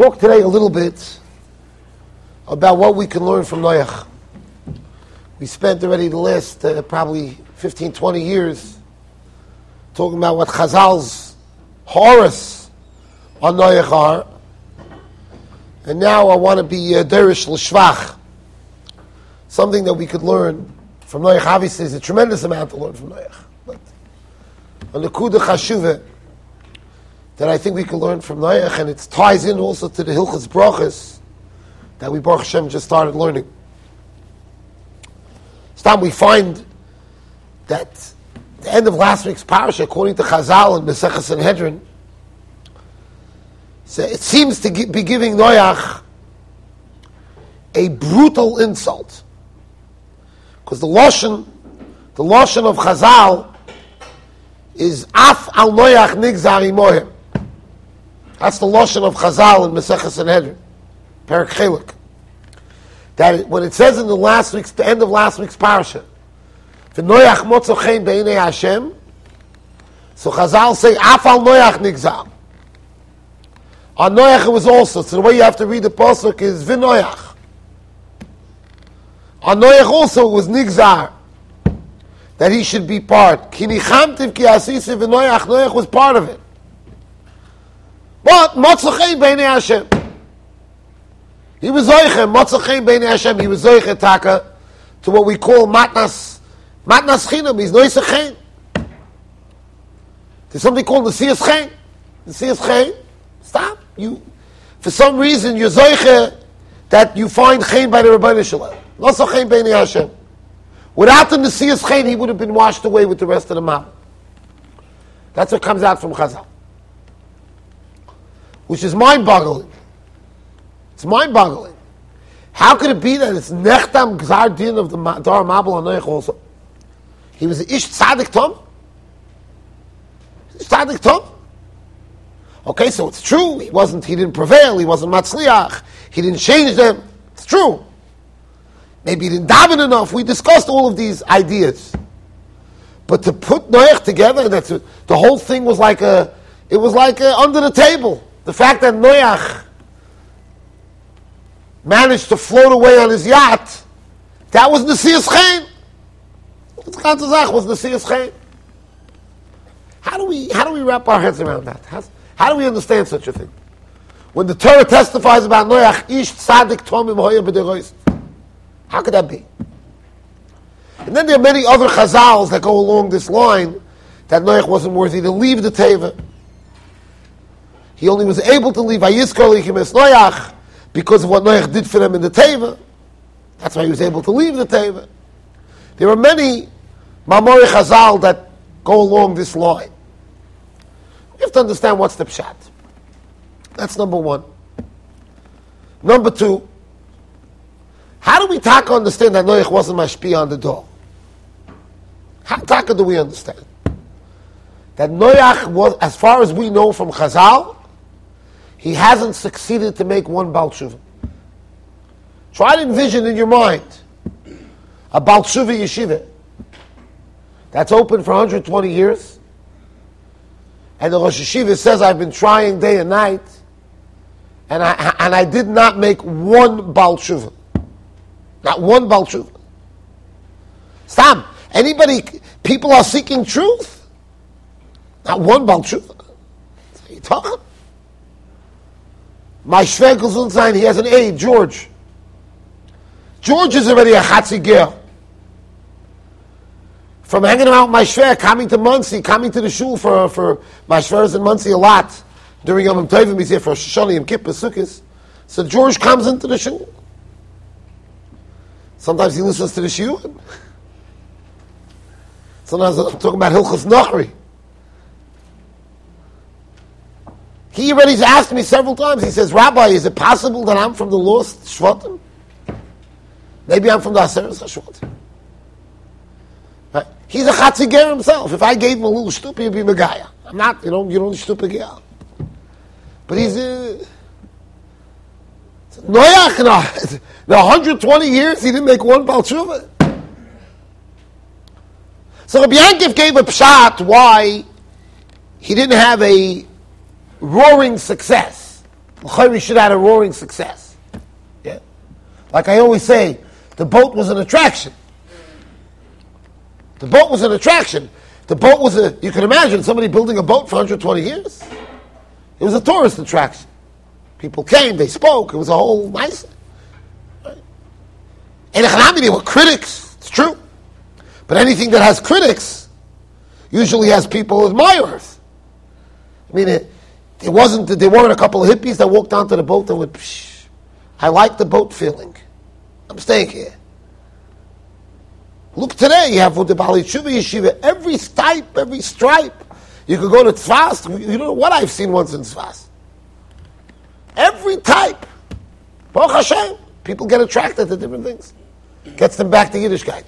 talk today a little bit about what we can learn from Noach. We spent already the last uh, probably 15, 20 years talking about what Chazal's Horus on Noach are. And now I want to be uh, Derish L'Shvach. Something that we could learn from Noach. Obviously, there's a tremendous amount to learn from Noach. But on the Kudah Chashuva, that I think we can learn from Noach, and it ties in also to the Hilchas Brachas that we Baruch Hashem just started learning. It's time we find that the end of last week's parasha, according to Chazal and Mesechus Sanhedrin, so it seems to be giving Noach a brutal insult. Because the Lashon, the Lashon of Chazal is Af al Noach nigzar imohem. That's the Lashon of Chazal in Mesechus Sanhedrin, Perak Chelik. That it, when it says in the last week's, the end of last week's parasha, "V'noyach motzochein beinei Hashem," so Chazal say, "Afal noyach nigzal." On noyach it was also. So the way you have to read the pasuk is v'noyach. On noyach also was nigzar that he should be part. Kinichamtiv ki asisi v'noyach. Noyach was part of it. But Motzachei Beinei Hashem. He was Zoiche, Motzachei Beinei Hashem, he was Zoiche Taka to what we call Matnas, Matnas Chinam, he's Noisachein. There's something called the Siyas. The stop. You, for some reason, you're Zoiche that you find Chen by the Rabbi Shalom. Motzachei Beinei Hashem. Without the Nesias Chen, he would have been washed away with the rest of the map. That's what comes out from Chazal which is mind-boggling. It's mind-boggling. How could it be that it's Nechtam Gzar Din of the Dar Mabel Anoich also? He was Ish Tzadik Tom? Tzadik Tom? Okay, so it's true. He wasn't, he didn't prevail. He wasn't Matzliach. He didn't change them. It's true. Maybe he didn't daven enough. We discussed all of these ideas. But to put Noach together, that's the whole thing was like a, it was like a, under the table. The fact that Noach managed to float away on his yacht, that was Nesias Chaim. Tzach was Nesias Chaim. How do we how do we wrap our heads around that? How, how do we understand such a thing? When the Torah testifies about Noach, ish tzadik tomim hoya b'derois. How could that be? And then there are many other chazals that go along this line that Noach wasn't worthy to leave the Teva. He only was able to leave Vayiskol Noach because of what Noach did for them in the Teva. That's why he was able to leave the Teva. There are many Mamori Chazal that go along this line. We have to understand what's the pshat. That's number one. Number two, how do we taka understand that Noach wasn't mashpi on the door? How taka do we understand? That Noach was, as far as we know from Chazal, he hasn't succeeded to make one Baal Tshuva. Try to envision in your mind a Baal Tshuva yeshiva that's open for 120 years, and the Rosh Yeshiva says, I've been trying day and night, and I, and I did not make one Baal Tshuva. Not one Baal Tshuva. Stop. Anybody, people are seeking truth. Not one Baal Tshuva. You talking my Schwenkel Zunzain, he has an aide, George. George is already a Chatzi girl. From hanging out with my Shver, coming to Monsey, coming to the shul for, for my Shver in Monsey a lot. During Yom Tovim, he's here for Shoshani and Kippur. So George comes into the shul. Sometimes he listens to the shul. Sometimes I'm talking about Hilchas Nachri. He already asked me several times. He says, Rabbi, is it possible that I'm from the lost Shvatim? Maybe I'm from the Aseres HaShvatim. Right? He's a Chatziger himself. If I gave him a little stupa, he'd be Megaya. I'm not, you know, you don't stupa girl. But he's a... Noach, no, the 120 years, he didn't make one Baal Tshuva. So Rabbi Yankiv gave a pshat why he didn't have a roaring success. we should have had a roaring success. Yeah? Like I always say, the boat was an attraction. The boat was an attraction. The boat was a, you can imagine somebody building a boat for 120 years. It was a tourist attraction. People came, they spoke, it was a whole nice. And there were critics, it's true. But anything that has critics usually has people admirers. I mean, it, it wasn't, there weren't a couple of hippies that walked onto the boat and went, Psh, I like the boat feeling. I'm staying here. Look today, you have the Bali Shuva Yeshiva, every type, every stripe. You could go to Tzfas, you know what I've seen once in Tzfas. Every type. Baruch Hashem. People get attracted to different things. Gets them back to Yiddishkeit.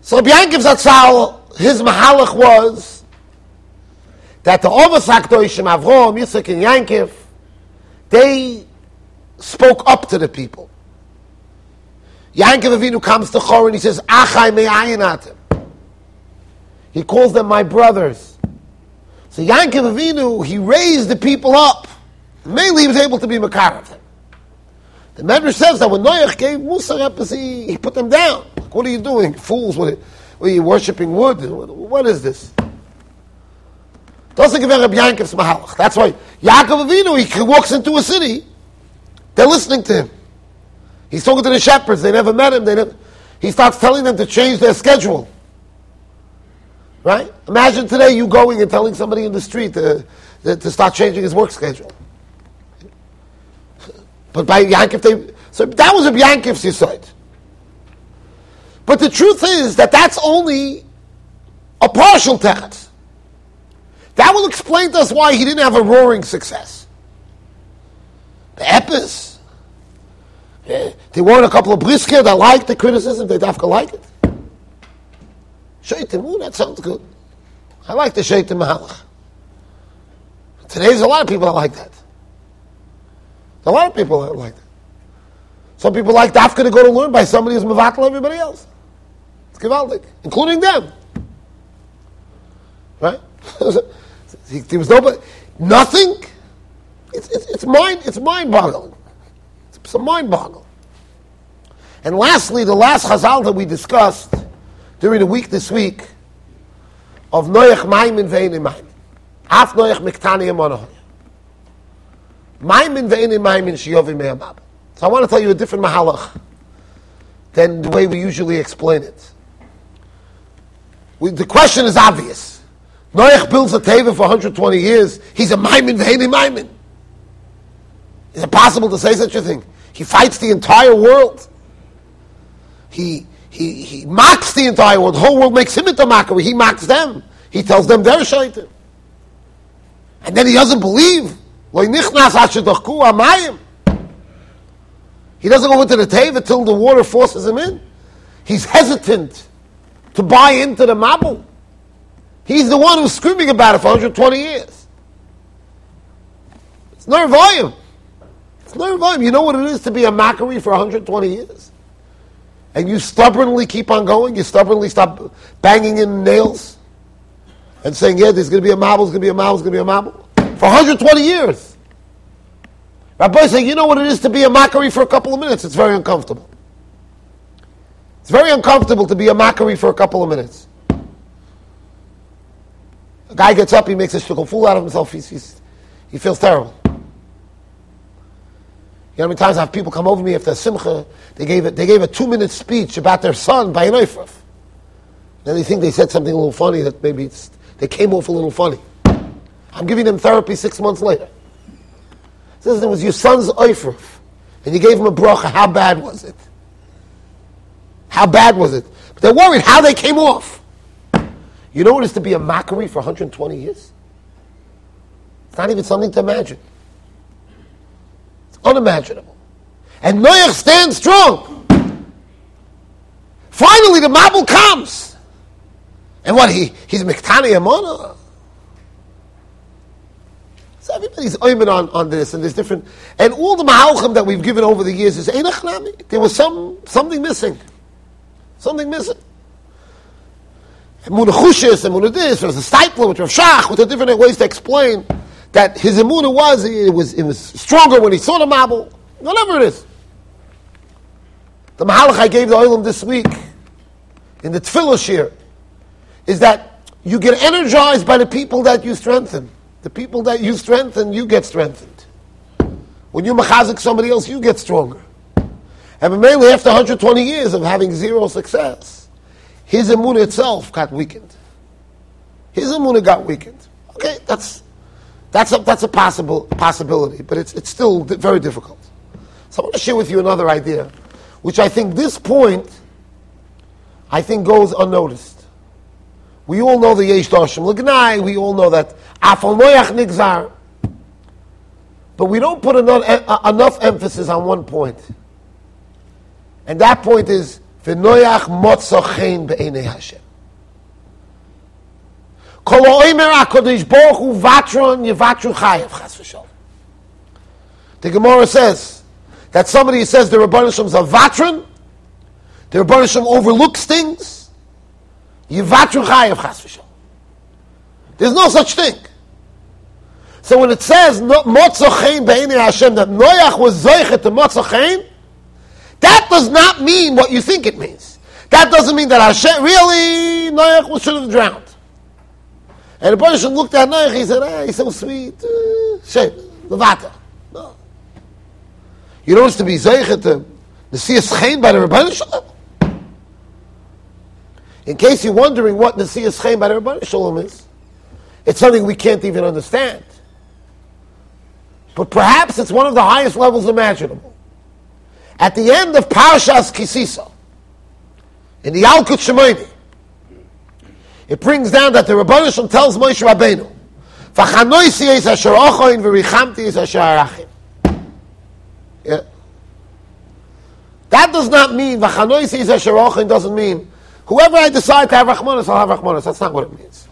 So Biankiv Zatzal, his mahalach was that the Ovasak Doishim, Avrom, Yitzchak, and Yankiv, they spoke up to the people. Yankiv Avinu comes to Chor and he says, Achai me'ayinatim. He calls them my brothers. So Yankiv Avinu, he raised the people up. Mainly he was able to be Makar of them. The Medrash says that when Noach gave Musa he, he put them down. Like, what are you doing? Fools, what, what are you worshipping wood? What is this? Doesn't give Rabbi Yankov's Mahalach. That's why Yaakov Avinu, he walks into a city, they're listening to him. He's talking to the shepherds. They never met him. They never, he starts telling them to change their schedule. Right? Imagine today you going and telling somebody in the street to, to, start changing his work schedule. But by Yankif, they, so that was a Yankif's Yisoid. But the truth is that that's only a partial text. That will explain to us why he didn't have a roaring success. The Epis, eh, there weren't a couple of brisker that liked the criticism, they dafka like it. Shaitim, that sounds good. I like the Shaitim Mahalach. Today a lot of people that like that. a lot of people that like that. Some people like dafka to go to learn by somebody who's mavatal everybody else. It's gewaldig, including them. Right? there was nobody, nothing. It's, it's, it's mind, it's mind-boggling. It's a mind boggle. And lastly, the last chazal that we discussed during the week this week of Noach Maimin Ve'enim Maimin. Af Noach Miktani Amonohoy. Maimin Ve'enim Maimin Me'amab. So I want to tell you a different mahalach than the way we usually explain it. We, the question is obvious. Noach builds a teva for 120 years. He's a Maimin Ve'enim Maimin. Is it possible to say such a thing? He fights the entire world. He, he, he mocks the entire world. The whole world makes him into mockery. He mocks them. He tells them they're shaitan. And then he doesn't believe. He doesn't go into the tave until the water forces him in. He's hesitant to buy into the mabul. He's the one who's screaming about it for 120 years. It's no volume. It's no volume. You know what it is to be a mockery for 120 years? And you stubbornly keep on going? You stubbornly stop banging in nails? And saying, yeah, there's going to be a mabul, there's going to be a mabul, there's going to be a mabul? For 120 years. Rabbi saying, you know what it is to be a mockery for a couple of minutes? It's very uncomfortable. It's very uncomfortable to be a mockery for a couple of minutes. A guy gets up, he makes a fool out of himself, he's, he's, he feels terrible. You know how many times I have people come over me after simcha, they gave, a, they gave a two minute speech about their son by an Eifraf. Then they think they said something a little funny that maybe they came off a little funny. I'm giving them therapy six months later. Says it was your son's Eifraf, and you gave him a bracha. How bad was it? How bad was it? But they're worried how they came off. You know what it is to be a mockery for 120 years? It's not even something to imagine. It's unimaginable. And Noach stands strong. Finally, the Mabul comes. And what, he, he's Miktani Amona? So everybody's oimen on, on this, and there's different, and all the mahalchim that we've given over the years is einach There was some something missing, something missing. And munachushis and munadis, there's a Steipler, which Rav Shach, with the different ways to explain that his imuna was it was it was stronger when he saw the mabul, whatever it is. The mahalach I gave the oilam this week in the tefillah is that you get energized by the people that you strengthen. The people that you strengthen, you get strengthened. When you machazik somebody else, you get stronger. And mainly after 120 years of having zero success, his immune itself got weakened. His immune got weakened. Okay, that's that's a, that's a possible possibility, but it's it's still very difficult. So I want to share with you another idea, which I think this point, I think goes unnoticed. We all know the Yesh Doshim L'gnai, we all know that Afal Moyach Nigzar. But we don't put enough, enough emphasis on one point. And that point is V'noyach Motzachein Be'enei Hashem. Kol oimer HaKadosh Baruch Hu vatron yivatru chayev chas v'shol. The Gemara says that somebody says the Rebbeinu Shem's a vatron, the Rebbeinu Shem overlooks things, yivatru chayev chas v'shol. There's no such thing. So when it says motzachein be'enei Hashem that Noach was zoichet to motzachein, that does not mean what you think it means. That doesn't mean that Hashem, really, Noach should have drowned. And the person looked at Noach, he said, ah, he's so sweet. Shame, Levata. No. You what's to be Zeichet, to, see a Schein by the Shalom? In case you're wondering what Nasiya Schein by the Shalom is, it's something we can't even understand. But perhaps it's one of the highest levels imaginable. At the end of Parashas Kisisa, in the Yalkut Shimoni, it brings down that the Shem tells Moshe Rabbeinu, "V'chanoisi es asher ochoin v'richamti es asher arachim." Yeah. That does not mean v'chanoisi es asher ochoin doesn't mean whoever I decide to have rachmanis, I'll have rachmanis. That's not what it means.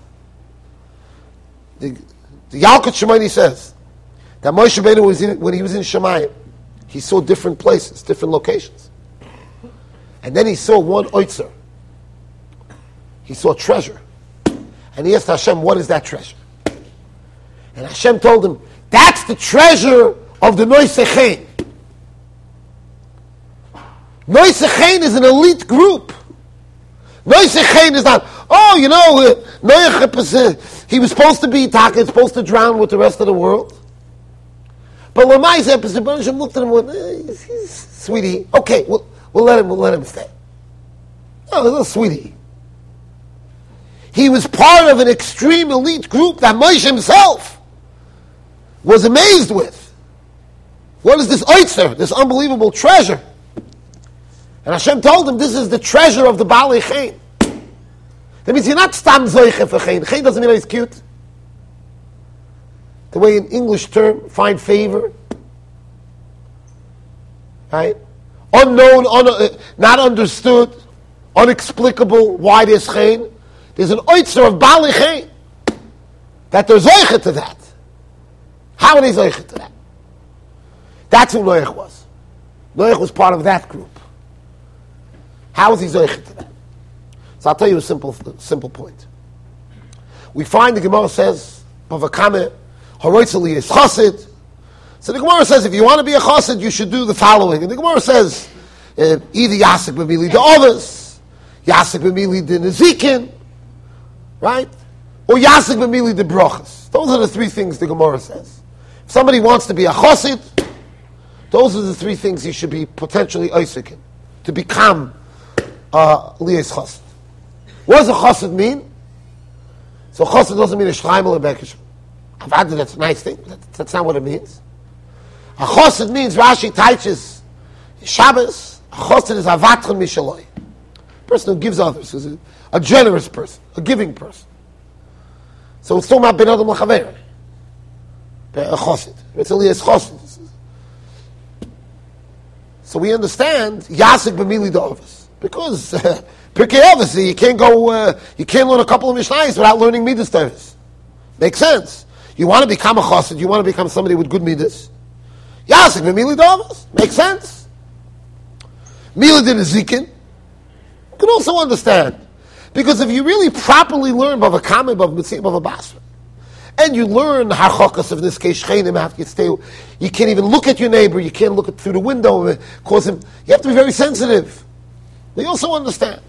The, the Yalkut Shimoni says that Moshe Rabbeinu was in, when he was in Shemayim, he saw different places, different locations. And then he saw one oitzer. He saw treasure. And he asked Hashem, what is that treasure? And Hashem told him, that's the treasure of the Noisechain. Noisechain is an elite group. Noisechain is not, oh, you know, uh, he was supposed to be Taka, supposed to drown with the rest of the world. But Lamaisa, Hashem looked at him and went, eh, sweetie, okay, we'll, we'll let him, we'll let him stay. Oh, little sweetie. He was part of an extreme elite group that Moshe himself was amazed with. What is this oitzer, this unbelievable treasure? And Hashem told him, this is the treasure of the Baalei Chen. That means you're not stam zoiche for Chen. Chen doesn't mean he's cute the way in English term, find favor. Right? Unknown, un- uh, not understood, unexplicable, why there's chen. There's an oitzer of Bali chen. That there's zeicha to that. How are they to that? That's who Noach was. Noach was part of that group. How is he zeicha to that? So I'll tell you a simple, simple point. We find the Gemara says, Bavakame, Horoitzali is chassid. So the Gemara says if you want to be a chassid, you should do the following. And the Gemara says uh, either yasik b'mili de others, yasik b'mili de nezikin, right? Or yasik b'mili de brochas. Those are the three things the Gemara says. If somebody wants to be a chassid, those are the three things he should be potentially Isaac to become uh, Lias chassid. What does a chassid mean? So chassid doesn't mean a shleimel or bekish. Avada, that's a nice thing. that's not what it means. A chosid means Rashi teaches Shabbos. A chosid is avatron mishaloi. Person who gives others, who's a, a, generous person, a giving person. So it's talking about ben adam l'chaver. A chosid. It's only a chosid. So we understand Yasik b'mili da'ovas. Because uh, Pirkei obviously you can't go, uh, you can't learn a couple of Mishnayos without learning Midas Teres. Makes sense. You want to become a chassid, you want to become somebody with good midas. Yasik v'mili davos. Makes sense. Mila did a zikin. You can also understand. Because if you really properly learn Bava Kame, Bava Metzia, Bava Basra, And you learn hachakas of this case, shchenim, have to stay. You can't even look at your neighbor. You can't look through the window. Cause him. You have to be very sensitive. They also understand.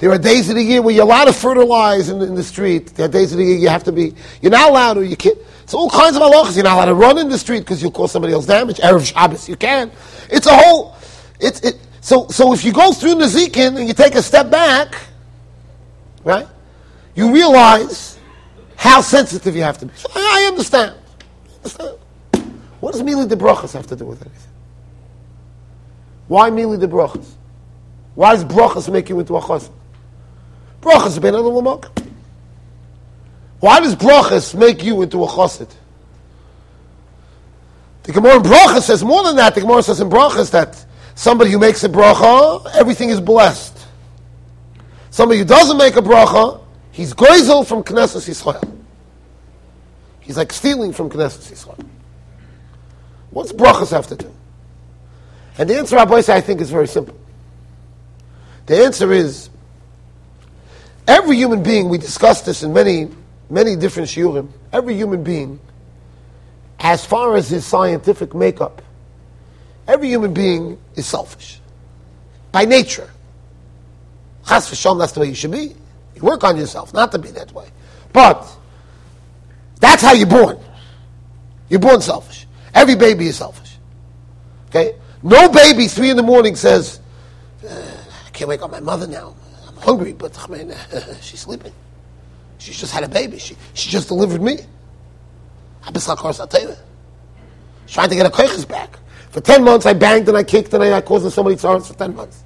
There are days of the year where you're allowed to fertilize in, in the street. There are days of the year you have to be. You're not allowed or you can't. It's all kinds of halachas. You're not allowed to run in the street because you'll cause somebody else damage. Erev Shabbos, you can. It's a whole. It's it. So so if you go through Nazikin and you take a step back, right? You realize how sensitive you have to be. So I, I understand. What does Mili de Brachas have to do with anything? Why Mili de Brachas? Why does Brachas make you into a chassid? Brachas ben lamok. Why does Brachas make you into a chassid? The Gemara in Brachas says more than that. The Gemara says in Brachas that somebody who makes a bracha, everything is blessed. Somebody who doesn't make a bracha, he's goizel from Knesset Yisrael. He's like stealing from Knesset Yisrael. What's brachas have to do? And the answer, Rabbi I think is very simple. The answer is every human being. We discussed this in many, many different shiurim. Every human being, as far as his scientific makeup, every human being is selfish by nature. Chas v'sham, that's the way you should be. You work on yourself not to be that way. But that's how you're born. You're born selfish. Every baby is selfish. Okay? No baby, three in the morning, says, uh, I can't wake up my mother now. Hungry, but I mean, she's sleeping. She's just had a baby. She, she just delivered me. She's trying to get a koiches back. For 10 months, I banged and I kicked and I, I caused so many sorrows for 10 months.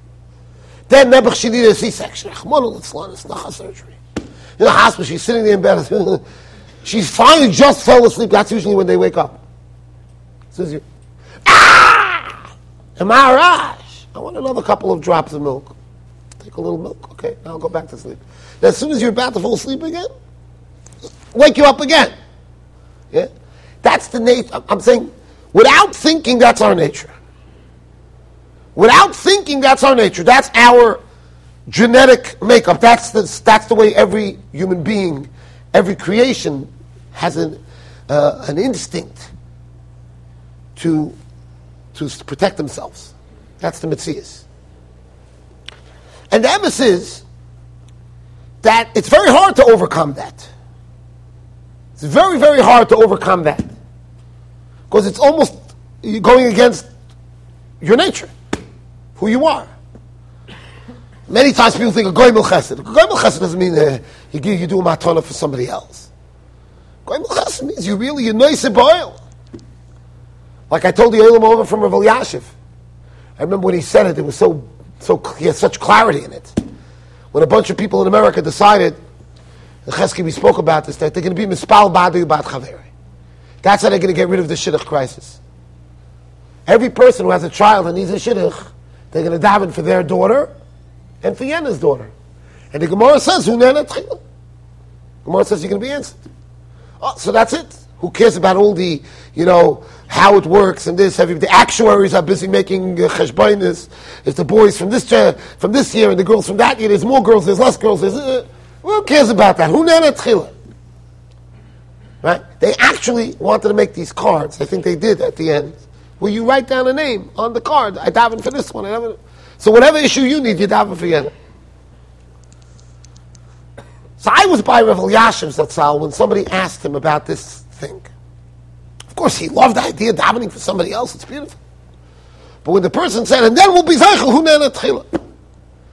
Then Nebuch, she needed a C-section. It's not a surgery. In the hospital, she's sitting there in bed. she finally just fell asleep. That's usually when they wake up. You, ah, Amarash. I want another couple of drops of milk. Take a little milk. Okay, now I'll go back to sleep. as soon as you're about to fall asleep again, wake you up again. Yeah, that's the nature. I'm saying, without thinking, that's our nature. Without thinking, that's our nature. That's our genetic makeup. That's the, that's the way every human being, every creation has an, uh, an instinct to, to protect themselves. That's the Metzias. And the emes is that it's very hard to overcome that. It's very, very hard to overcome that. Because it's almost going against your nature who you are. Many times people think a goy chesed. Goy chesed doesn't mean uh, you, give, you do a matana for somebody else. Goy chesed means you really, you're nice and boil. Like I told the Olam over from Rav Yashiv. I remember when he said it, it was so, so, he has such clarity in it. When a bunch of people in America decided, Chesky we spoke about this, that they're going to be mispal badu bat chaveri. That's how they're going to get rid of the shidduch crisis. Every person who has a child and needs a shidduch, they're going to daven for their daughter and for Yena's daughter. And the Gemara says, Hunana. Gemara says you're going to be answered. Oh, so that's it. Who cares about all the, you know, how it works and this? The actuaries are busy making uh. It's the boys from this from this year and the girls from that year. There's more girls. There's less girls. There's, uh, who cares about that? Hunana Tchila. Right? They actually wanted to make these cards. I think they did at the end where you write down a name on the card. I daven for this one. I daven. So whatever issue you need, you daven for Yena. So I was by Rav Yashiv's Zatzal when somebody asked him about this thing. Of course, he loved the idea of davening for somebody else. It's beautiful. But when the person said, and then we'll be Zeichel Hunena Tchila.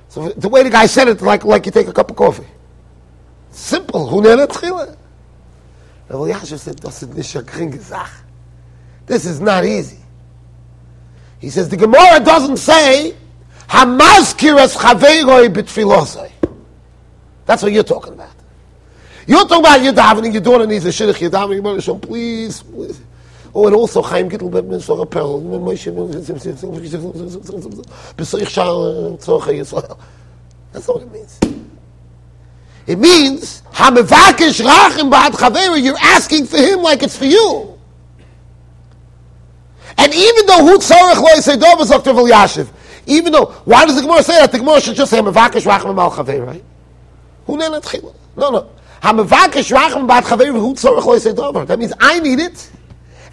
So the way the guy said it, like, like you take a cup of coffee. Simple. Hunena Tchila. Rav Yashiv said, das ist This is not easy. He says the Gemara doesn't say Hamazkiras Chaveiroi. That's what you're talking about. You're talking about your davening, your daughter needs a shidduch, you're your so please, please. Oh, and also Chaim Gittel Ben Mishor Apel, That's all it means. It means Hamevakish Rachim Ba'ad Chaveira, you're asking for him like it's for you. And even though Hu Tzorech Lo Yisedov is Dr. Yashiv, even though, why does the Gemara say that? The Gemara should just say, Mavakish Racham Al Chavei, right? Who Nenat Chila? No, no. That means I need it,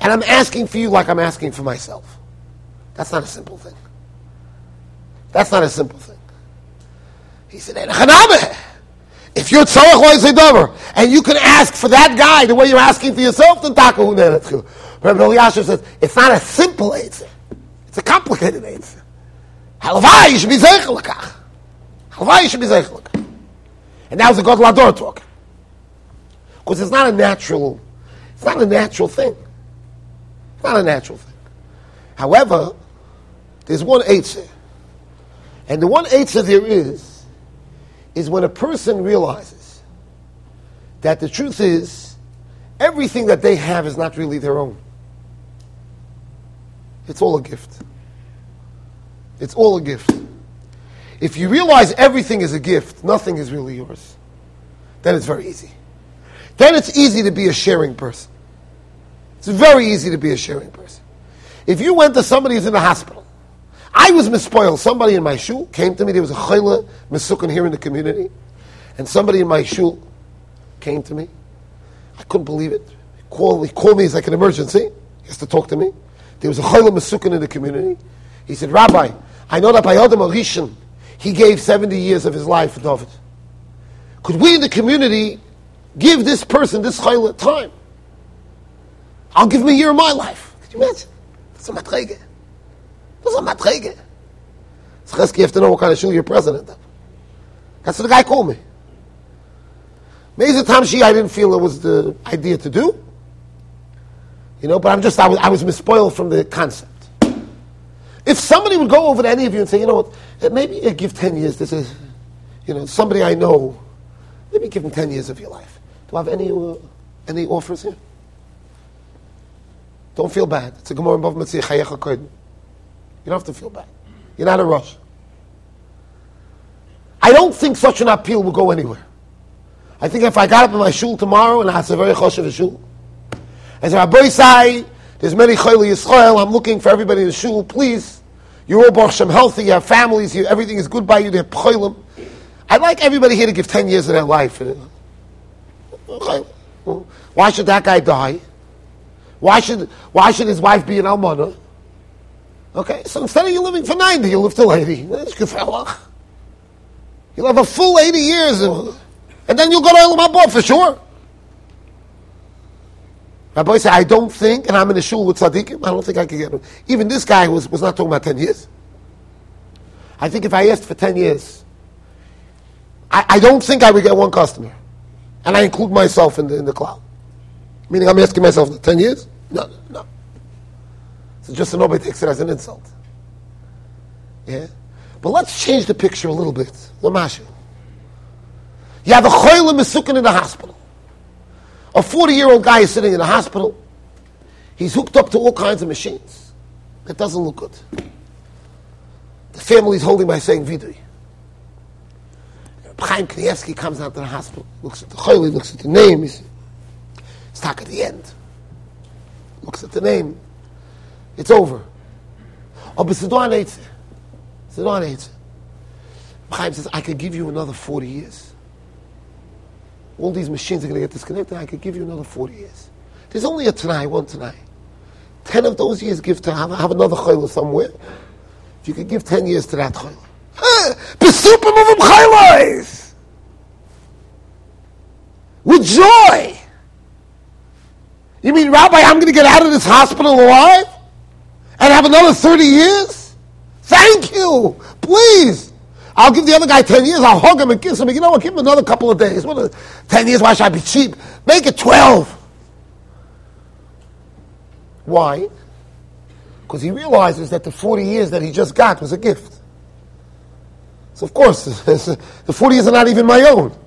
and I'm asking for you like I'm asking for myself. That's not a simple thing. That's not a simple thing. He said, if you're tzorach and you can ask for that guy the way you're asking for yourself, then takahu nenetchilu. Rabbi says, it's not a simple answer. It's a complicated answer. Halavai, you should be zeichel lekach. Halavai, you should be zeichel lekach. And that was the God Lador talking. Because it's not a natural, it's not a natural thing. It's not a natural thing. However, there's one Eitzah. And the one Eitzah there is, is when a person realizes that the truth is, everything that they have is not really their own. It's all a gift. It's all a gift. If you realize everything is a gift, nothing is really yours, then it's very easy. Then it's easy to be a sharing person. It's very easy to be a sharing person. If you went to somebody who's in the hospital, I was mispoiled. Somebody in my shul came to me. There was a chayla mesukkan here in the community, and somebody in my shul came to me. I couldn't believe it. He called, he called me. It's like an emergency. He has to talk to me. There was a chayla mesukkan in the community. He said, Rabbi, I know that by Adam Arishan, he gave 70 years of his life for David. Could we in the community give this person, this chayla, time? I'll give him a year of my life. Could you imagine? That's a matrege. That's a matrege. Chesky, you have to know what kind of shul you're president of. That's what the guy called me. Maybe Tamshi, I didn't feel it was the idea to do. You know, but I'm just, I was, I was mispoiled from the concept. If somebody would go over to any of you and say, you know what, eh, maybe give 10 years, this is, you know, somebody I know, maybe give him 10 years of your life. Do I have any, uh, any offers here? Don't feel bad. It's a Gemara in Bav Chayecha. You don't have to feel bad. You're not in a rush. I don't think such an appeal will go anywhere. I think if I got up in my shul tomorrow and I had a very choshev shul, as Rabbi say, there's many chayli Yisrael, I'm looking for everybody in the shul, please, you're all Baruch Shem healthy, you have families, you, everything is good by you, they're pcholim. I'd like everybody here to give 10 years of their life. Why should that guy die? Why should, why should his wife be an almana? Okay, so instead of you living for 90, you live till 80. That's good You'll have a full 80 years, and then you'll go to Elam Haba for sure. Rabbi said, I don't think, and I'm in the shul with tzaddikim, I don't think I can get him. Even this guy was, was not talking about 10 years. I think if I asked for 10 years, I, I don't think I would get one customer. And I include myself in the, in the cloud. Meaning I'm asking myself, 10 years? No, no. So just so nobody takes it as an insult. Yeah? But let's change the picture a little bit. Lamashu. You have a choyle mesukin in the hospital. A 40 year old guy is sitting in a hospital. He's hooked up to all kinds of machines. It doesn't look good. The family's holding by saying vidui. Chaim Kanievsky comes out to the hospital, looks at the choyle, looks at the name, he's stuck at the end. Looks at the name. It's over. Oh, but Sidon Eitzer. Sidon. Chaim says, I could give you another 40 years. All these machines are going to get disconnected. I could give you another 40 years. There's only a tonight, one tonight. 10 of those years give to have, have another chayla somewhere. If you could give 10 years to that chayla. Besupim of chaylas! With joy! You mean, Rabbi, I'm going to get out of this hospital alive? And have another 30 years? Thank you! Please! I'll give the other guy 10 years, I'll hug him and kiss him. You know what? Give him another couple of days. What a, 10 years, why should I be cheap? Make it 12. Why? Because he realizes that the 40 years that he just got was a gift. So of course, the 40 years are not even my own.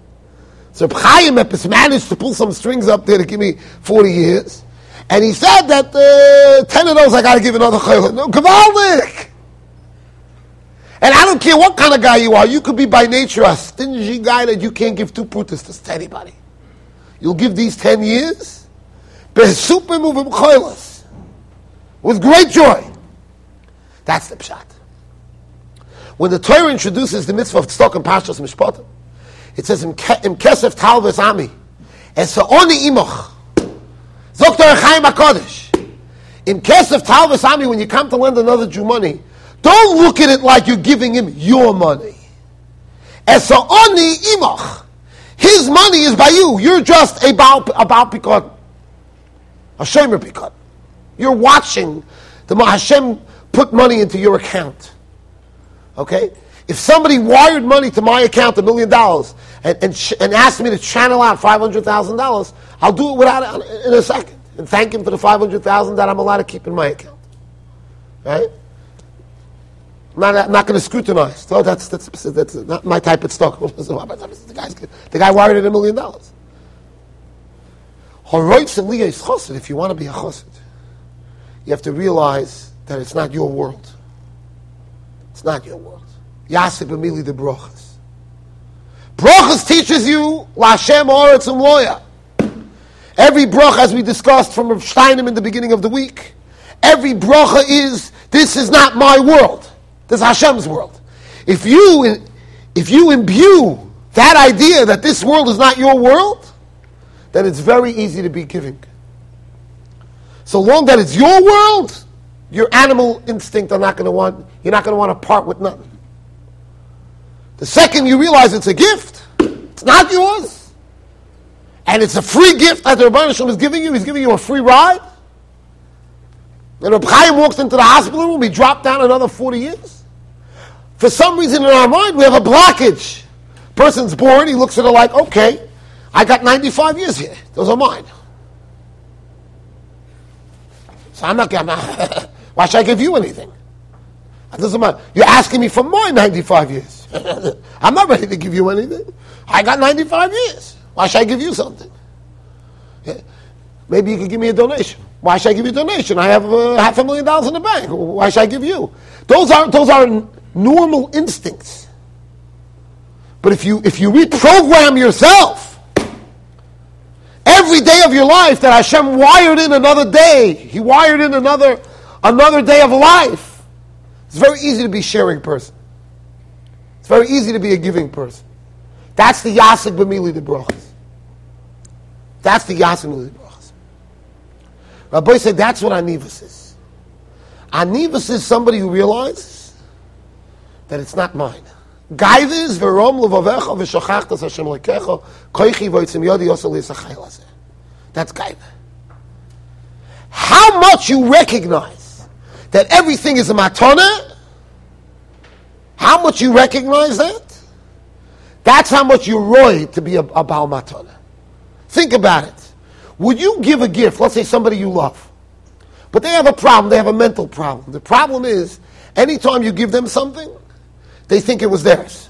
So Chaim Epis managed to pull some strings up there to give me 40 years. And he said that uh, 10 of those I got to give another chayla. No, Kavaldik! And I don't care what kind of guy you are. You could be by nature a stingy guy that you can't give two putas to anybody. You'll give these 10 years with great joy. That's the pshat. When the Torah introduces the mitzvah of tzedakah and pashas mishpatim, it says, Im kesef talves ami. Es oni imoch. Dr. Chaim HaKadosh. In case of Talvas Ami, when you come to lend another Jew money, don't look at it like you're giving him your money. Es oni imoch. His money is by you. You're just a Baal, a Baal Pikot. A Shomer Pikot. You're watching the Hashem put money into your account. Okay? If somebody wired money to my account, a million dollars, and, and, sh- and asked me to channel out $500,000, I'll do it without uh, in a second and thank him for the 500000 that I'm allowed to keep in my account. Right? I'm not, not going to scrutinize. So that's, that's, that's not my type of stock. the, guy's, the guy wired it a million dollars. If you want to be a chassid, you have to realize that it's not your world. It's not your world. Yasib Amili the Brochas. Brochas teaches you Lashem Oretz Loya. Every bracha, as we discussed from Steinem in the beginning of the week, every bracha is, this is not my world. This is Hashem's world. If you, if you imbue that idea that this world is not your world, then it's very easy to be giving. So long that it's your world, your animal instinct are not going to want, you're not going to want to part with nothing. The second you realize it's a gift, it's not yours, and it's a free gift that the Rabban Shalom is giving you, he's giving you a free ride. And Reb Chaim walks into the hospital room, he dropped down another 40 years. For some reason in our mind, we have a blockage. Person's born, he looks at it like, okay, I got 95 years here. Those are mine. So I'm not, going why should I give you anything? It doesn't matter. You're asking me for my 95 years. I'm not ready to give you anything. I got 95 years. Why should I give you something? Maybe you could give me a donation. Why should I give you a donation? I have uh, half a million dollars in the bank. Why should I give you? Those are, those are normal instincts. But if you, if you reprogram yourself, every day of your life that Hashem wired in another day, He wired in another, another day of life, it's very easy to be a sharing person. It's very easy to be a giving person. That's the Yasik B'mili de Brachas. That's the Yasik B'mili de Brachas. Rabbi said that's what Anivas is. Anivas is somebody who realizes that it's not mine. Gaivis v'rom levavecha v'shachachtas Hashem lekecha koichi v'otzim yodi yosel That's gaiva. How much you recognize that everything is a matana, how much you recognize that, that's how much you're roy to be a, a Baal Matana. Think about it. Would you give a gift, let's say somebody you love, but they have a problem, they have a mental problem. The problem is, anytime you give them something, they think it was theirs.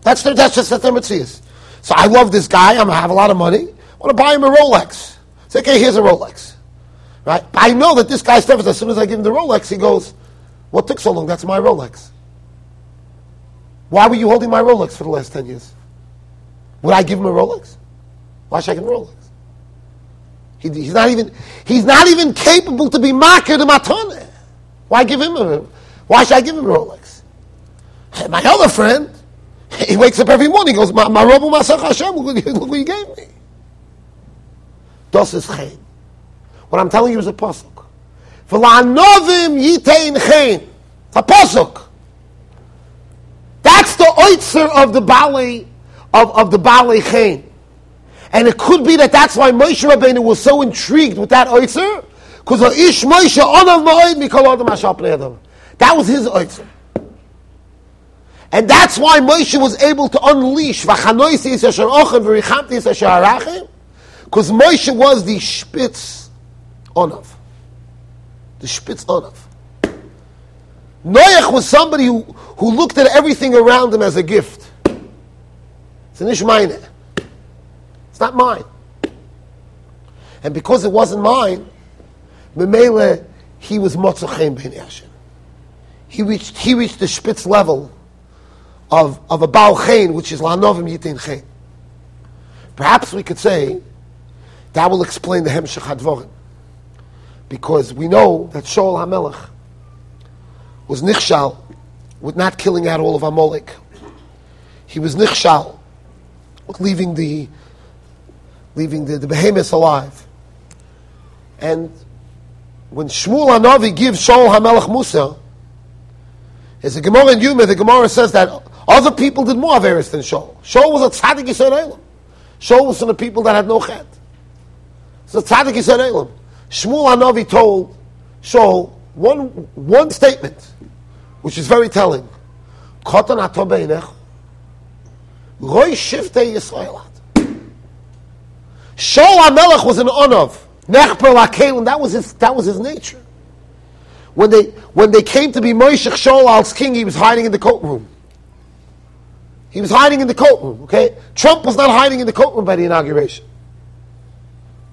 That's, their, that's just what their So I love this guy, I'm, I have a lot of money, I want to buy him a Rolex. Say, okay, here's a Rolex. Right? I know that this guy stuff as soon as I give him the Rolex, he goes, what took so long? That's my Rolex. Why were you holding my Rolex for the last 10 years? Would I give him a Rolex? Why should I give him a Rolex? He, he's, not even, he's not even capable to be marker to matone. Why give him a Why should I give him a Rolex? My other friend, he wakes up every morning, he goes, Ma Rabu Masach Hashem, look what you gave me. Das is chen. What I'm telling you is a pasuk. V'la'anovim yitein chen. A pasuk. That's the oitzer of the Bali, of, of the Bali Chain. And it could be that that's why Moshe Rabbeinu was so intrigued with that oitzer, because Ish Moshe onav ma'od mikol adam hashap That was his oitzer. And that's why Moshe was able to unleash because Moshe was the spitz onav. The spitz onav. Noach was somebody who, who looked at everything around him as a gift. It's an ishmaine. It's not mine. And because it wasn't mine, Memele, he was Motzachem Ben Yashin. He reached, he reached the spitz level of, of a Baal Chen, which is Lanovim Yitin. Perhaps we could say that will explain the Hemshech HaDvorim. Because we know that Shaul HaMelech was nichshal with not killing out all of Amalek. He was nichshal with leaving the leaving the, the behemoths alive. And when Shmuel Hanavi gives Shaul HaMelech Musa, there's a Gemara in Yuma, the Gemara says that other people did more Averis than Shaul. Shaul was a tzaddik Yisrael. Shaul was from the people that had no chet. So tzaddik Yisrael. Shmuel Hanavi told Shaul one, one statement, which is very telling. Kotan ato beinech, roi shiftei Yisraelat. Shaul HaMelech was an Onav. Nechper Lakelim, that was his, that was his nature. When they, when they came to be Moshe Shaul als king, he was hiding in the coat room. He was hiding in the coat room, okay? Trump was not hiding in the coat room by the inauguration.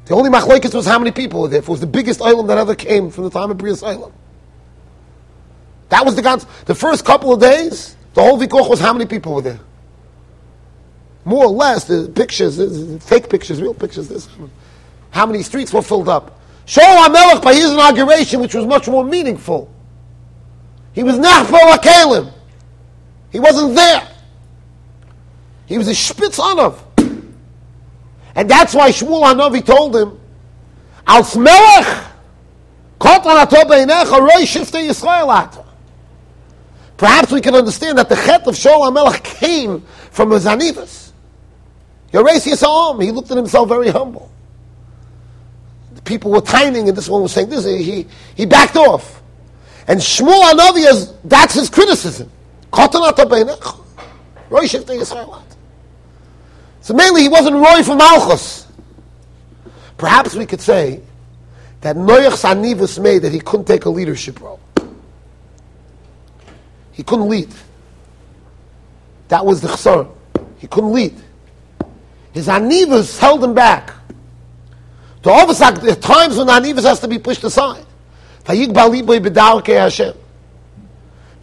The only machlekes was how many people were there. If it was the biggest island that ever came from the time of Brias Olam. That was the God's, the first couple of days, the whole vikoch was how many people were there. More or less, the pictures, fake pictures, real pictures, this. How many streets were filled up. Shaul HaMelech, by his inauguration, which was much more meaningful, he was Nachbar Akalim. He wasn't there. He was a Spitz Anav. And that's why Shmuel Hanavi told him, Als Melech, Kotan Ato Beinecha, Roi Shifte Yisrael Ato. Perhaps we can understand that the chet of Shaul HaMelech came from a Zanivas. Yoreis Yisrael, he looked at himself very humble. The people were timing, and this one was saying this, he, he backed off. And Shmuel Hanavi, is, that's his criticism. Kotan Ato Beinecha, Roi Shifte Yisrael Ato. So mainly he wasn't Roy from Malchus. Perhaps we could say that Noach's Sanivus made that he couldn't take a leadership role. He couldn't lead. That was the chsar. He couldn't lead. His Anivus held him back. To us, there are times when Anivus has to be pushed aside.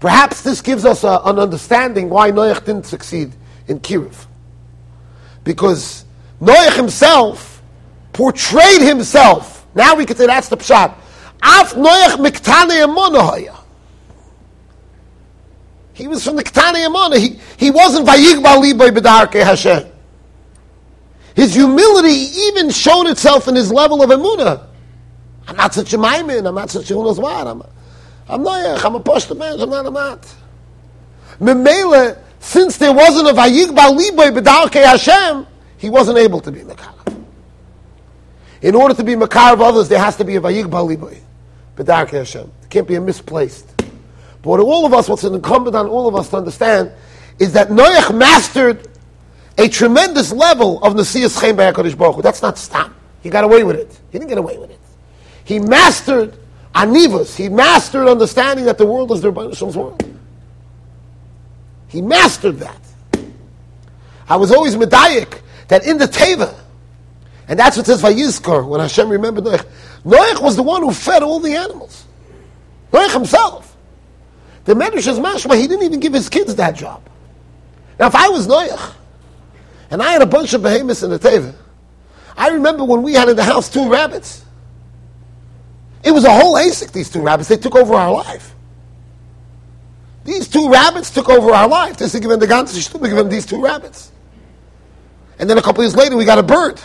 Perhaps this gives us a, an understanding why Noach didn't succeed in Kiriv because Noach himself portrayed himself. Now we can say that's the pshat. Af Noach miktane emonah He was from the Ktane Emona. He, he wasn't Vayigba Liboy B'darke Hashem. His humility even showed itself in his level of Emunah. I'm not such a maimin. I'm not such a who knows what. I'm, I'm Noach. I'm a poshta man. I'm not. I'm not. Memele, since there wasn't a Vayigba Liboy Hashem, he wasn't able to be Mekarav. In order to be Mekarav others, there has to be a Vayigba Liboy Hashem. It can't be a misplaced. But what all of us, what's incumbent on all of us to understand, is that Noach mastered a tremendous level of Nasias Chaim HaKadosh Baruch Hu. That's not stop. He got away with it. He didn't get away with it. He mastered Anivas. He mastered understanding that the world is the Rebbeinu world. He mastered that. I was always medayik that in the Teva, and that's what says Vayizkar, when Hashem remembered Noach. Noach was the one who fed all the animals. Noach himself. The Medrash is mashma, he didn't even give his kids that job. Now, if I was Noach, and I had a bunch of behemoths in the Teva, I remember when we had in the house two rabbits. It was a whole ASIC, these two rabbits. They took over our life. These two rabbits took over our life. This is given the Gans, given these two rabbits. And then a couple years later, we got a bird.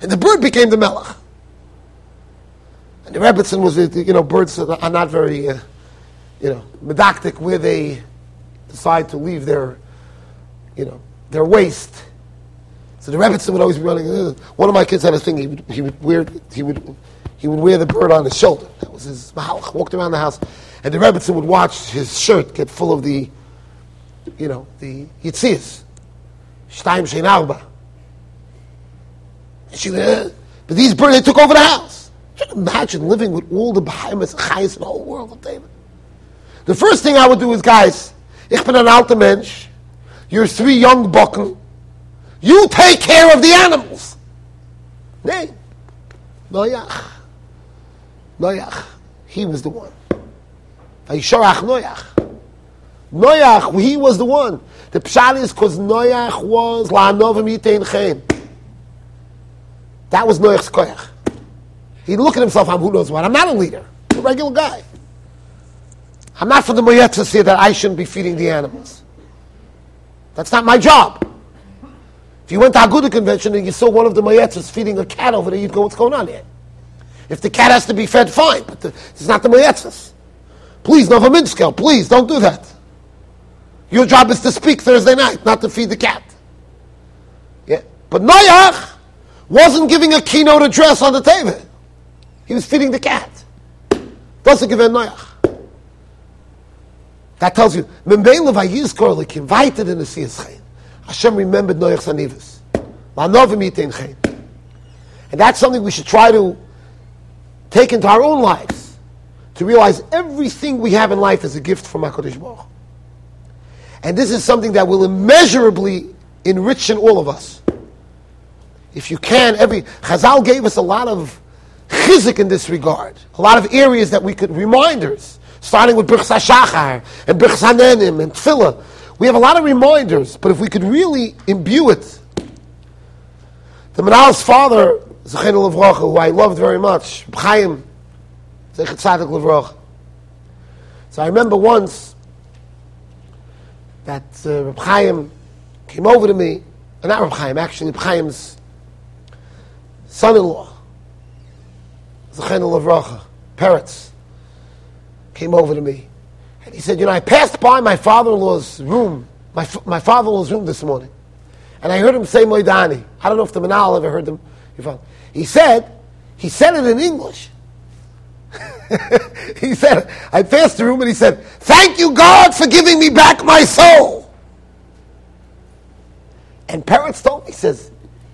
And the bird became the melech. And the Rebbitzin was, you know, birds are not very, uh, you know, medactic where they decide to leave their, you know, their waste. So the Rebbitzin would always be running. Uh, one of my kids had a thing. He would, he would wear he would he would wear the bird on his shoulder. That was his mahalach. Walked around the house. And the Rebbitzin would watch his shirt get full of the, you know, the Yitzias. Shtaim Shein Arba. She, uh, but these birds, they took over the house. Imagine living with all the behemoths, chayes in the whole world of David. The first thing I would do is, guys, ich bin an alter Mensch, you're three young bucken, you take care of the animals. Nay, Noach. Noach, he was the one. Vayisharach Noach. Noach, he was the one. The pshat is because Noach was la'anovim yitein chen. That was Noach's koyach. He'd look at himself, I'm who knows what. I'm not a leader. I'm a regular guy. I'm not for the moyetzes here that I shouldn't be feeding the animals. That's not my job. If you went to Aguda convention and you saw one of the Mayetzes feeding a cat over there, you'd go, what's going on here? If the cat has to be fed, fine, but the, it's not the Mayetzes. Please, Novominsker, please, don't do that. Your job is to speak Thursday night, not to feed the cat. Yeah. But Noach wasn't giving a keynote address on the table. He was feeding the cat. Doesn't give a Noach. That tells you, Membele Vayizkor like invited in the Siyas Hashem remembered Noach's anivas. And that's something we should try to take into our own lives. To realize everything we have in life is a gift from HaKadosh Baruch And this is something that will immeasurably enrich in all of us. If you can, every Chazal gave us a lot of chizik in this regard, a lot of areas that we could reminders starting with Birchas HaShachar and Birchas HaNehenin and Tefillah. We have a lot of reminders, but if we could really imbue it. The Manal's father, Levrocha, who I loved very much, Chaim, So I remember once that uh, Reb Chaim came over to me, uh, not Reb Chaim, actually Reb Chaim's son-in-law, Zechen Levrocha, Peretz came over to me. And he said, You know, I passed by my father in law's room, my, my father in law's room this morning. And I heard him say Moidani. I don't know if the Manal ever heard them. He said, he said it in English. he said, I passed the room and he said, Thank you, God, for giving me back my soul. And Peretz told me, he says,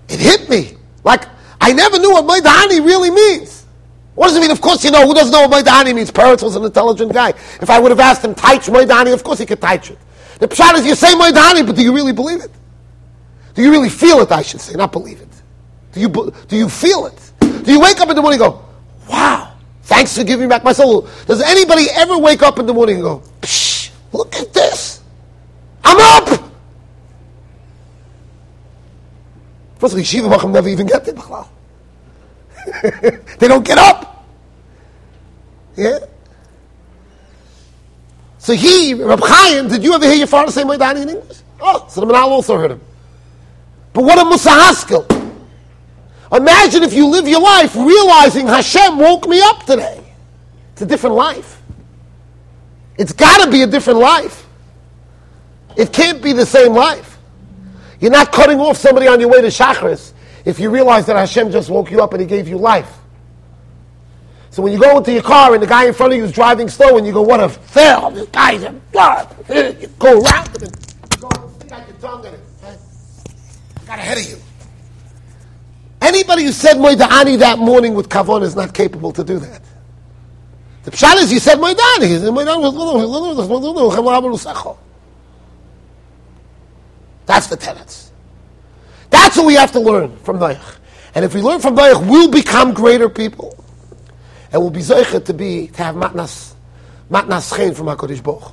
It hit me. Like, I never knew what Moidani really means. What does it mean? Of course you know. Who doesn't know what Moidani means? Peretz was an intelligent guy. If I would have asked him, Taich Moidani, of course he could Taich it. The pshat is you say Moidani, but do you really believe it? Do you really feel it, I should say, not believe it? Do you, do you feel it? Do you wake up in the morning and go, wow, thanks for giving back my soul? Does anybody ever wake up in the morning and go, Psh, look at this. I'm up! First of all, Yeshiva never even get there. they don't get up. Yeah? So he, Rab Chaim, did you ever hear your father say Moedani in English? Oh, so the Manal also heard him. But what a Musahaskel. Imagine if you live your life realizing Hashem woke me up today. It's a different life. It's got to be a different life. It can't be the same life. You're not cutting off somebody on your way to Shachris if you realize that Hashem just woke you up and He gave you life. So when you go into your car and the guy in front of you is driving slow and you go, what a fail, this guy's a blood. You go around him and you go, stick out your tongue and it got ahead of you. Anybody who said Moidani that morning with Kavon is not capable to do that. The pshat is you said Moidani. That's the tenets. That's what we have to learn from Noach. And if we learn from Noach, we'll become greater people. And we'll be zeichet to be, to have matnas, matnas chen from HaKadosh Baruch